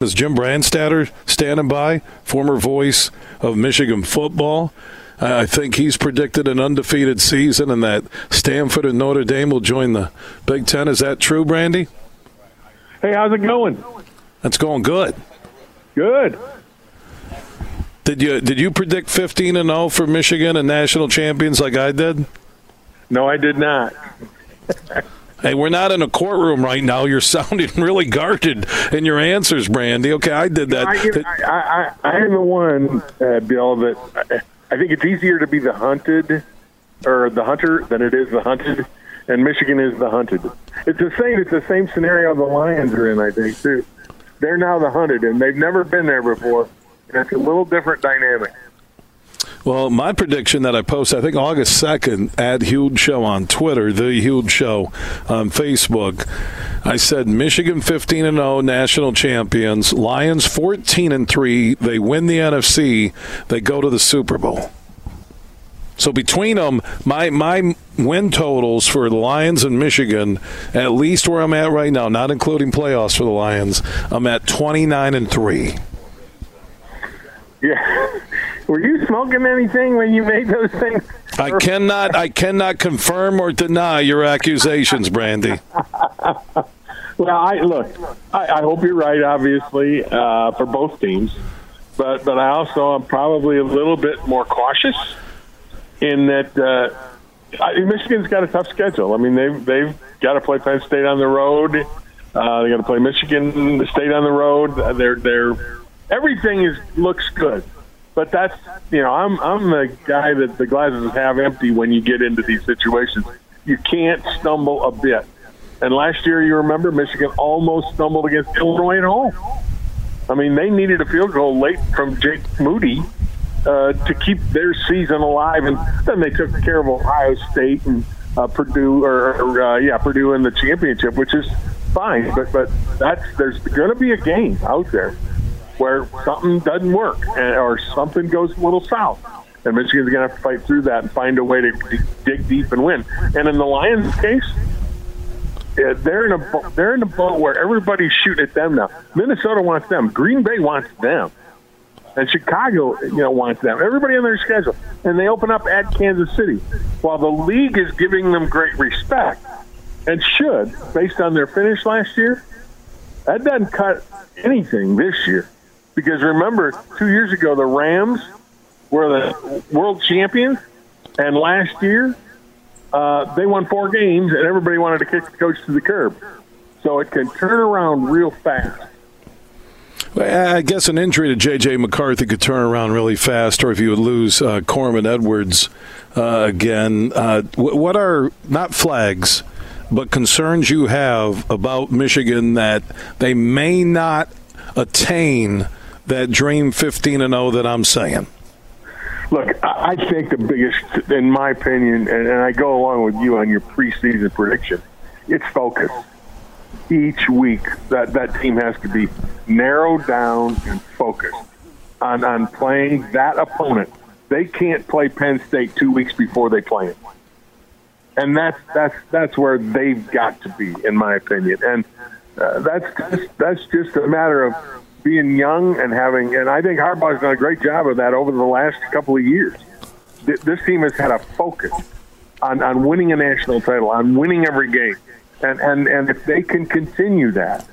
is Jim Brandstatter standing by, former voice of Michigan football. I think he's predicted an undefeated season and that Stanford and Notre Dame will join the Big Ten. Is that true, Brandy? Hey, how's it going? That's going good. Good. Did you did you predict 15 and 0 for Michigan and national champions like I did? No, I did not. Hey, we're not in a courtroom right now. You're sounding really guarded in your answers, Brandy. Okay, I did that. I, I, I, I am the one, uh, Bill, that I, I think it's easier to be the hunted or the hunter than it is the hunted, and Michigan is the hunted. It's the same. It's the same scenario the Lions are in. I think too. They're now the hunted, and they've never been there before. And it's a little different dynamic. Well, my prediction that I post, I think August 2nd at Huge Show on Twitter, The Huge Show on Facebook, I said Michigan 15 and 0 national champions, Lions 14 and 3, they win the NFC, they go to the Super Bowl. So between them, my my win totals for the Lions and Michigan, at least where I'm at right now, not including playoffs for the Lions, I'm at 29 and 3. Yeah. Were you smoking anything when you made those things? I cannot I cannot confirm or deny your accusations, Brandy. well, I look. I, I hope you're right. Obviously, uh, for both teams, but but I also am probably a little bit more cautious in that uh, I, Michigan's got a tough schedule. I mean, they've they've got to play Penn State on the road. Uh, they got to play Michigan State on the road. They're they're everything is looks good but that's you know I'm I'm the guy that the glasses half empty when you get into these situations. You can't stumble a bit. And last year, you remember Michigan almost stumbled against Illinois at home. I mean, they needed a field goal late from Jake Moody uh, to keep their season alive, and then they took care of Ohio State and uh, Purdue, or, or uh, yeah, Purdue in the championship, which is fine. But but that's there's going to be a game out there where something doesn't work or something goes a little south. And Michigan's going to have to fight through that and find a way to dig deep and win. And in the Lions' case, they're in a they're in a boat where everybody's shooting at them now. Minnesota wants them. Green Bay wants them. And Chicago, you know, wants them. Everybody on their schedule, and they open up at Kansas City, while the league is giving them great respect, and should, based on their finish last year. That doesn't cut anything this year. Because remember, two years ago, the Rams were the world champions, and last year uh, they won four games, and everybody wanted to kick the coach to the curb. So it can turn around real fast. I guess an injury to J.J. McCarthy could turn around really fast, or if you would lose uh, Corman Edwards uh, again. Uh, what are not flags, but concerns you have about Michigan that they may not attain that dream 15 and 0 that I'm saying? Look, I think the biggest, in my opinion, and, I go along with you on your preseason prediction, it's focus. Each week, that, that team has to be narrowed down and focused on, on playing that opponent. They can't play Penn State two weeks before they play it. And that's that's that's where they've got to be, in my opinion. And uh, that's just, that's just a matter of being young and having, and I think Harbaugh's done a great job of that over the last couple of years. This team has had a focus on, on winning a national title, on winning every game, and and and if they can continue that,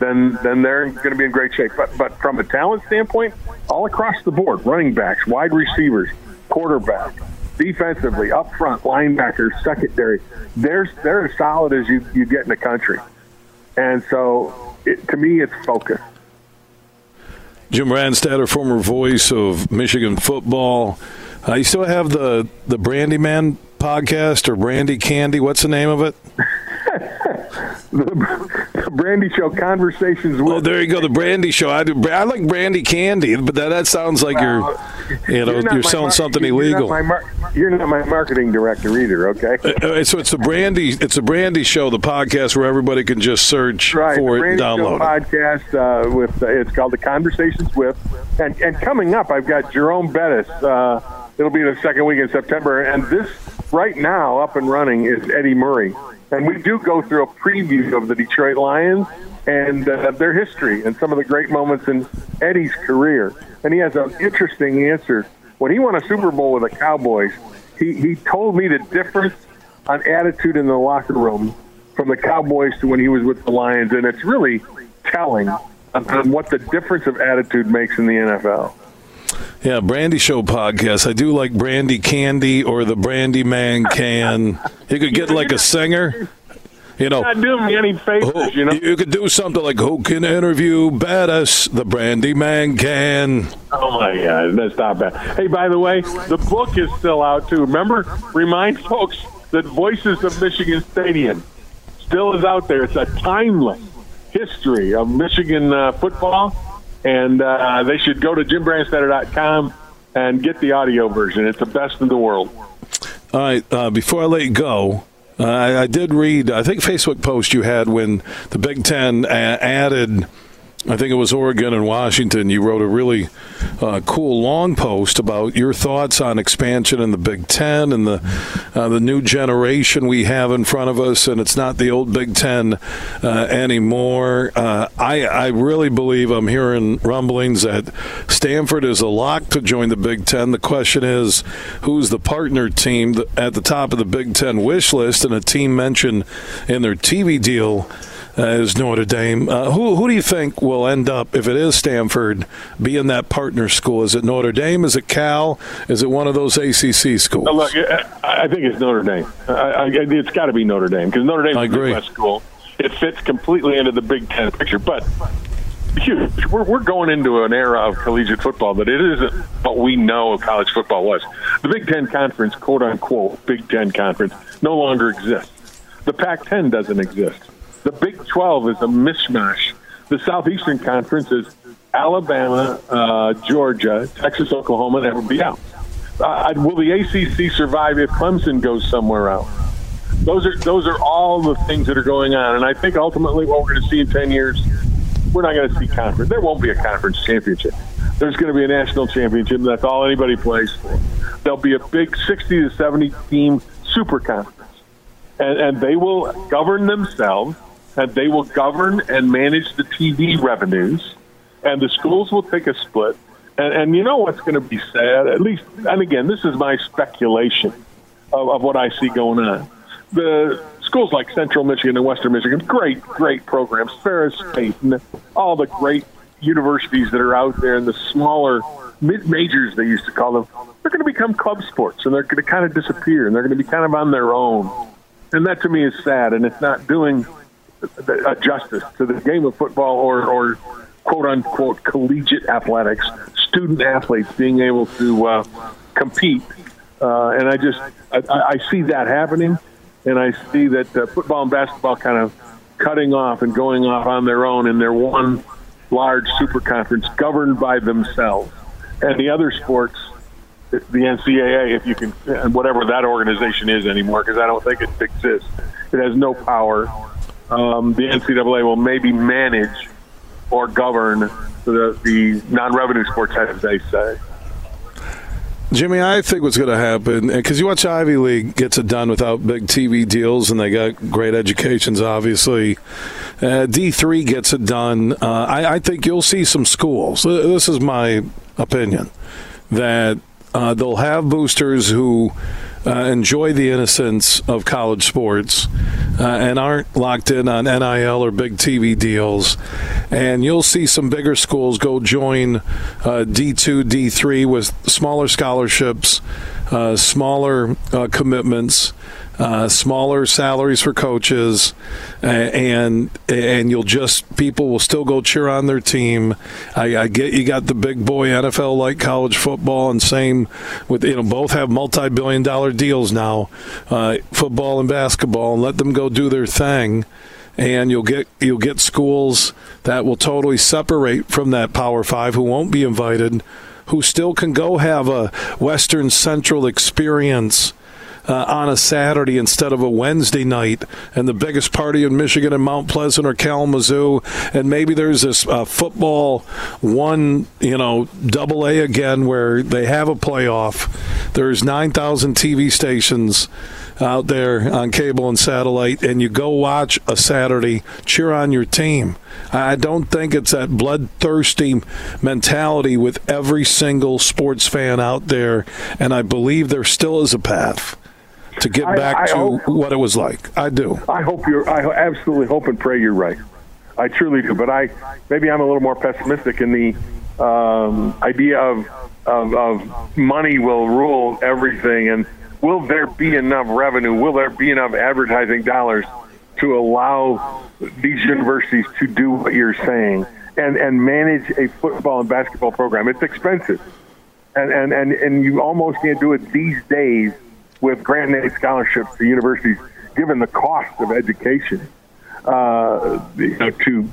then then they're going to be in great shape. But but from a talent standpoint, all across the board, running backs, wide receivers, quarterback, defensively, up front, linebackers, secondary, they're they're as solid as you you get in the country, and so it, to me, it's focus. Jim Brandstatter, former voice of Michigan football. Uh, you still have the the Brandy Man podcast or Brandy Candy? What's the name of it? the Brandy Show conversations Well, Oh, there you go, the Brandy Show. I do. I like Brandy Candy, but that, that sounds like well, you're, you know, you're, you're selling mar- something you're illegal. Not mar- you're not my marketing director either. Okay. Uh, uh, so it's a Brandy. It's a Brandy Show, the podcast where everybody can just search right, for it and download it. Podcast uh, with uh, it's called the Conversations with, and and coming up, I've got Jerome Bettis. Uh, it'll be the second week in September, and this right now up and running is Eddie Murray. And we do go through a preview of the Detroit Lions and uh, their history and some of the great moments in Eddie's career. And he has an interesting answer. When he won a Super Bowl with the Cowboys, he, he told me the difference on attitude in the locker room from the Cowboys to when he was with the Lions, and it's really telling on what the difference of attitude makes in the NFL. Yeah, Brandy Show podcast. I do like Brandy Candy or the Brandy Man can. You could get like a singer. You know, not doing me any favors. you know, you could do something like "Who can interview Bettis?" The Brandy Man can. Oh my God, that's not bad. Hey, by the way, the book is still out too. Remember, remind folks that Voices of Michigan Stadium still is out there. It's a timeless history of Michigan uh, football, and uh, they should go to jimbrandstatter.com and get the audio version. It's the best in the world. All right, uh, before I let you go, uh, I, I, did read, I think, Facebook post you had when the Big Ten a- added – I think it was Oregon and Washington. You wrote a really uh, cool long post about your thoughts on expansion in the Big Ten and the uh, the new generation we have in front of us, and it's not the old Big Ten uh, anymore. Uh, I I really believe I'm hearing rumblings that Stanford is a lock to join the Big Ten. The question is, who's the partner team at the top of the Big Ten wish list, and a team mentioned in their TV deal is Notre Dame. Uh, who who do you think will end up if it is Stanford being that partner school? Is it Notre Dame? Is it Cal? Is it one of those ACC schools? look, I think it's Notre Dame. I, I, it's got to be Notre Dame because Notre Dame is a Midwest school. It fits completely into the Big Ten picture, but. Huge. We're, we're going into an era of collegiate football that it isn't what we know college football was. The Big Ten Conference, quote unquote, Big Ten Conference, no longer exists. The Pac 10 doesn't exist. The Big 12 is a mishmash. The Southeastern Conference is Alabama, uh, Georgia, Texas, Oklahoma, and everybody else. Uh, will the ACC survive if Clemson goes somewhere else? Those are those are all the things that are going on, and I think ultimately what we're going to see in ten years, we're not going to see conference. There won't be a conference championship. There's going to be a national championship. That's all anybody plays for. There'll be a big sixty to seventy team super conference, and, and they will govern themselves and they will govern and manage the TV revenues, and the schools will take a split. And, and you know what's going to be sad? At least, and again, this is my speculation of, of what I see going on. The schools like Central Michigan and Western Michigan, great, great programs. Ferris State and all the great universities that are out there, and the smaller mid majors they used to call them, they're going to become club sports, and they're going to kind of disappear, and they're going to be kind of on their own. And that to me is sad, and it's not doing uh, justice to the game of football or, or quote unquote collegiate athletics, student athletes being able to uh, compete. Uh, and I just I, I see that happening, and I see that uh, football and basketball kind of cutting off and going off on their own in their one large super conference governed by themselves, and the other sports the NCAA, if you can, and whatever that organization is anymore, because I don't think it exists. It has no power um, the NCAA will maybe manage or govern the, the non-revenue sports, as they say. Jimmy, I think what's going to happen because you watch Ivy League gets it done without big TV deals, and they got great educations. Obviously, uh, D three gets it done. Uh, I, I, think you'll see some schools. This is my opinion that uh, they'll have boosters who uh, enjoy the innocence of college sports uh, and aren't locked in on NIL or big TV deals. And you'll see some bigger schools go join uh, D2, D3 with smaller scholarships, uh, smaller uh, commitments uh, smaller salaries for coaches, and and you'll just people will still go cheer on their team. I, I get you got the big boy NFL like college football, and same with you know both have multi billion dollar deals now, uh, football and basketball, and let them go do their thing and you'll get you'll get schools that will totally separate from that Power Five who won't be invited, who still can go have a Western Central experience uh, on a Saturday instead of a Wednesday night, and the biggest party in Michigan and Mount Pleasant or Kalamazoo, and maybe there's this uh, football one, you know, double A again where they have a playoff. There's 9,000 TV stations out there on cable and satellite, and you go watch a Saturday, cheer on your team. I don't think it's that bloodthirsty mentality with every single sports fan out there, and I believe there still is a path to get back I, I to hope, what it was like. I do. I hope you're. I absolutely hope and pray you're right. I truly do. But I maybe I'm a little more pessimistic in the um, idea of, of of money will rule everything, and will there be enough revenue? Will there be enough advertising dollars to allow these universities to do what you're saying and and manage a football and basketball program? It's expensive, and and and, and you almost can't do it these days with grant and aid scholarships to universities, given the cost of education, uh, you know, to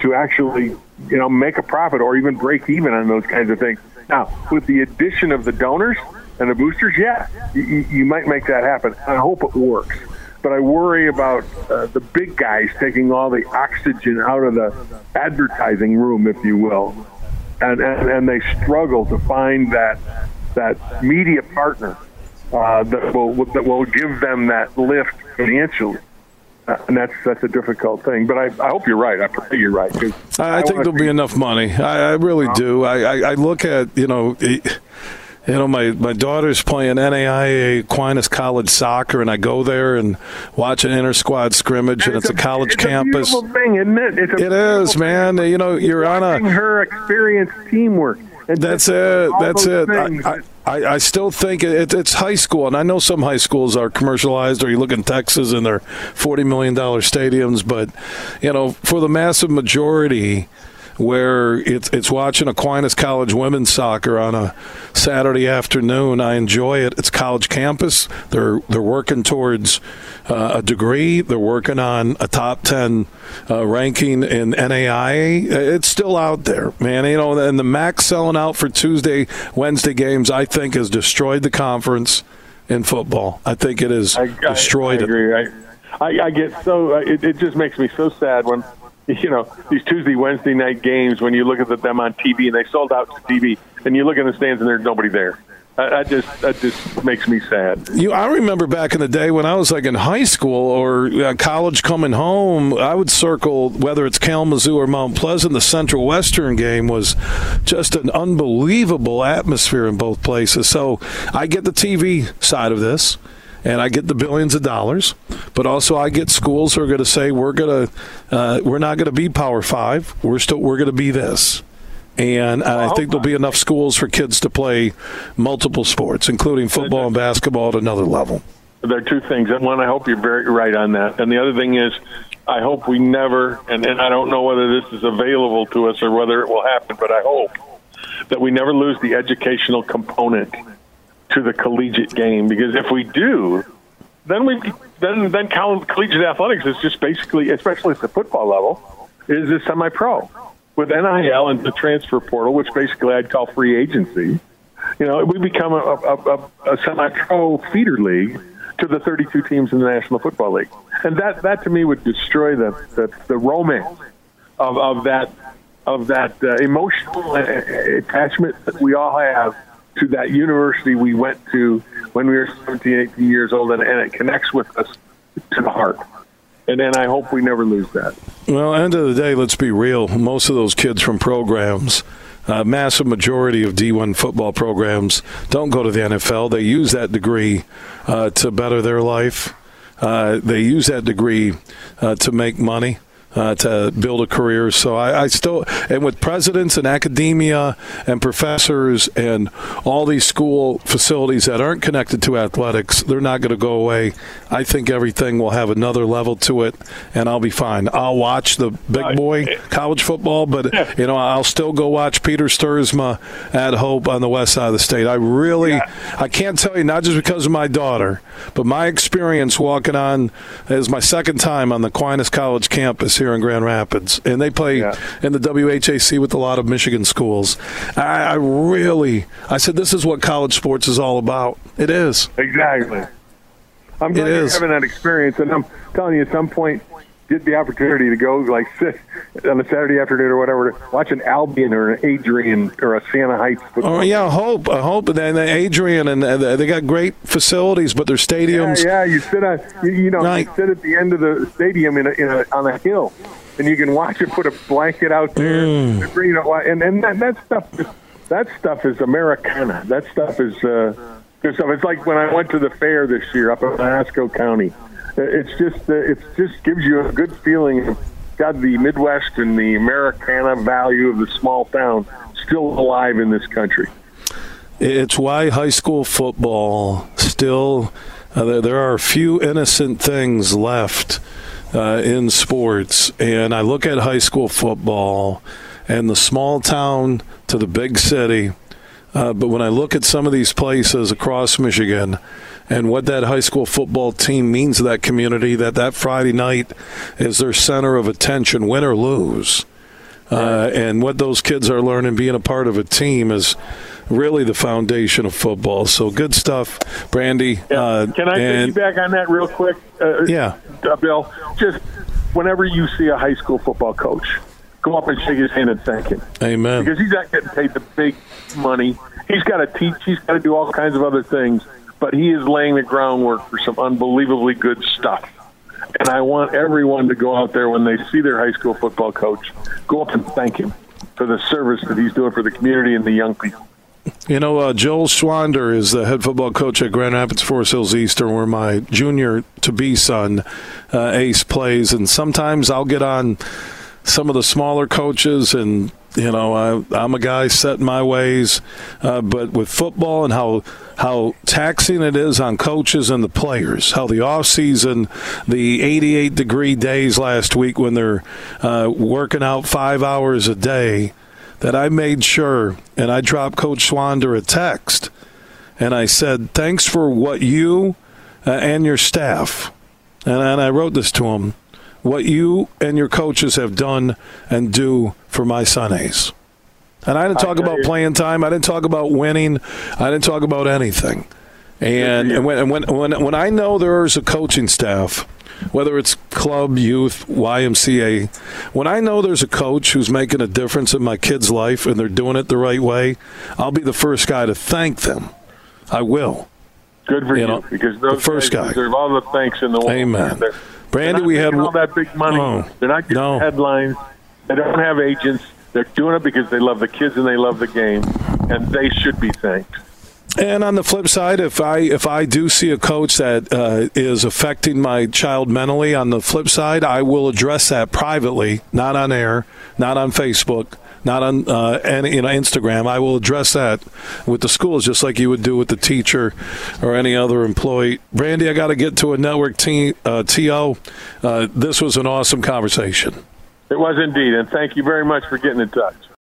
to actually you know make a profit or even break even on those kinds of things. Now, with the addition of the donors and the boosters, yeah, you, you might make that happen. I hope it works, but I worry about uh, the big guys taking all the oxygen out of the advertising room, if you will, and and, and they struggle to find that that media partner uh, that will that will give them that lift financially. Uh, and that's that's a difficult thing, but I, I hope you're right. I pray you're right. I, I think there'll be enough money. I, I really do. I, I, I look at you know. It, you know, my, my daughter's playing NAIA Aquinas College soccer, and I go there and watch an inter squad scrimmage, and it's a college it's campus. A beautiful thing, isn't it? It's a It is, man. thing. You know, you're on a. her experience teamwork. And That's it. That's it. I, I, I still think it, it's high school, and I know some high schools are commercialized. Or you look in Texas and they're forty million dollar stadiums, but you know, for the massive majority, where it's it's watching Aquinas College women's soccer on a Saturday afternoon, I enjoy it. It's college campus. They're they're working towards uh, a degree. They're working on a top ten uh, ranking in NAIA. It's still out there, man. You know, and the MAC selling out for Tuesday, Wednesday games, I think, has destroyed the conference in football. I think it has I, destroyed I, I it. agree. I, I, I get so it, it just makes me so sad when you know these Tuesday, Wednesday night games when you look at them on TV and they sold out to TV, and you look in the stands and there's nobody there. That just that just makes me sad. You, I remember back in the day when I was like in high school or uh, college coming home, I would circle whether it's Kalamazoo or Mount Pleasant. The Central Western game was just an unbelievable atmosphere in both places. So I get the TV side of this. And I get the billions of dollars, but also I get schools who are going to say we're going to, uh, we're not going to be Power Five. We're still we're going to be this, and, and I think there'll be enough schools for kids to play multiple sports, including football and basketball at another level. There are two things. And one, I hope you're very right on that. And the other thing is, I hope we never, and, and I don't know whether this is available to us or whether it will happen, but I hope that we never lose the educational component to the collegiate game because if we do, then we then then coll- collegiate athletics is just basically, especially at the football level, is a semi-pro with NIL and the transfer portal, which basically I'd call free agency. You know, we become a, a, a, a semi-pro feeder league to the 32 teams in the National Football League, and that that to me would destroy the the, the romance of, of that of that uh, emotional uh, attachment that we all have to that university we went to when we were 17, 18 years old, and, and it connects with us to the heart. And then I hope we never lose that. Well, end of the day, let's be real. Most of those kids from programs, uh, massive majority of D1 football programs, don't go to the NFL. They use that degree uh, to better their life. Uh, they use that degree uh, to make money. Uh, to build a career. So I, I still, and with presidents and academia and professors and all these school facilities that aren't connected to athletics, they're not going to go away. I think everything will have another level to it, and I'll be fine. I'll watch the big boy college football, but you know I'll still go watch Peter Sturzma at Hope on the west side of the state. I really, I can't tell you not just because of my daughter, but my experience walking on is my second time on the Aquinas College campus here in Grand Rapids, and they play Yeah. in the WHAC with a lot of Michigan schools. I, I really, I said, this is what college sports is all about. It is. Exactly. I'm glad It you're having that experience, and I'm telling you, at some point, get the opportunity to go like sit on a Saturday afternoon or whatever, watch an Albion or an Adrian or a Siena Heights. Football. Oh yeah, I hope. I hope. And the Adrian and they got great facilities, but their stadiums. Yeah, yeah. You sit on, you, you know, right. you sit at the end of the stadium in a, in a, on a hill, and you can watch it. Put a blanket out there, mm. you know, and and that, that stuff. That stuff is Americana. That stuff is. Uh, good stuff. It's like when I went to the fair this year up in Iosco County. It's just uh, it just gives you a good feeling of got the Midwest and the Americana value of the small town still alive in this country. It's why high school football still uh, there, there are a few innocent things left uh, in sports, and I look at high school football and the small town to the big city uh, but when I look at some of these places across Michigan and what that high school football team means to that community, that that Friday night is their center of attention, win or lose. Uh, and what those kids are learning being a part of a team is really the foundation of football. So good stuff, Brandy. Yeah. Uh, Can I and, back on that real quick? Uh, yeah. Uh, Bill, just whenever you see a high school football coach, go up and shake his hand and thank him. Amen. Because he's not getting paid the big money. He's got to teach. He's got to do all kinds of other things. But he is laying the groundwork for some unbelievably good stuff. And I want everyone to go out there when they see their high school football coach, go up and thank him for the service that he's doing for the community and the young people. You know, uh, Joel Schwander is the head football coach at Grand Rapids Forest Hills Eastern, where my junior to be son, uh, Ace, plays. And sometimes I'll get on some of the smaller coaches and you know I, am a guy set in my ways uh, but with football and how how taxing it is on coaches and the players how the off season the 88 degree days last week when they're uh, working out five hours a day that I made sure and I dropped coach Schwander a text and I said thanks for what you uh, and your staff and, and I wrote this to him what you and your coaches have done and do for my son Ace. And I didn't talk about playing time. I didn't talk about winning. I didn't talk about anything. And, and when, when, when, when I know there's a coaching staff, whether it's club, youth, YMCA, when I know there's a coach who's making a difference in my kid's life and they're doing it the right way, I'll be the first guy to thank them. I will. Good for you, you know, because those the first guy deserve all the thanks in the world. Amen. Brandy, we had all that big money. Oh, They're not getting no. headlines. They don't have agents. They're doing it because they love the kids and they love the game, and they should be thanked. And on the flip side, if I if I do see a coach that uh, is affecting my child mentally, on the flip side, I will address that privately, not on air, not on Facebook, not on uh, any, you know, Instagram. I will address that with the schools just like you would do with the teacher or any other employee. Brandy, I got to get to a network t- uh, TO. Uh, this was an awesome conversation. It was indeed, and thank you very much for getting in touch.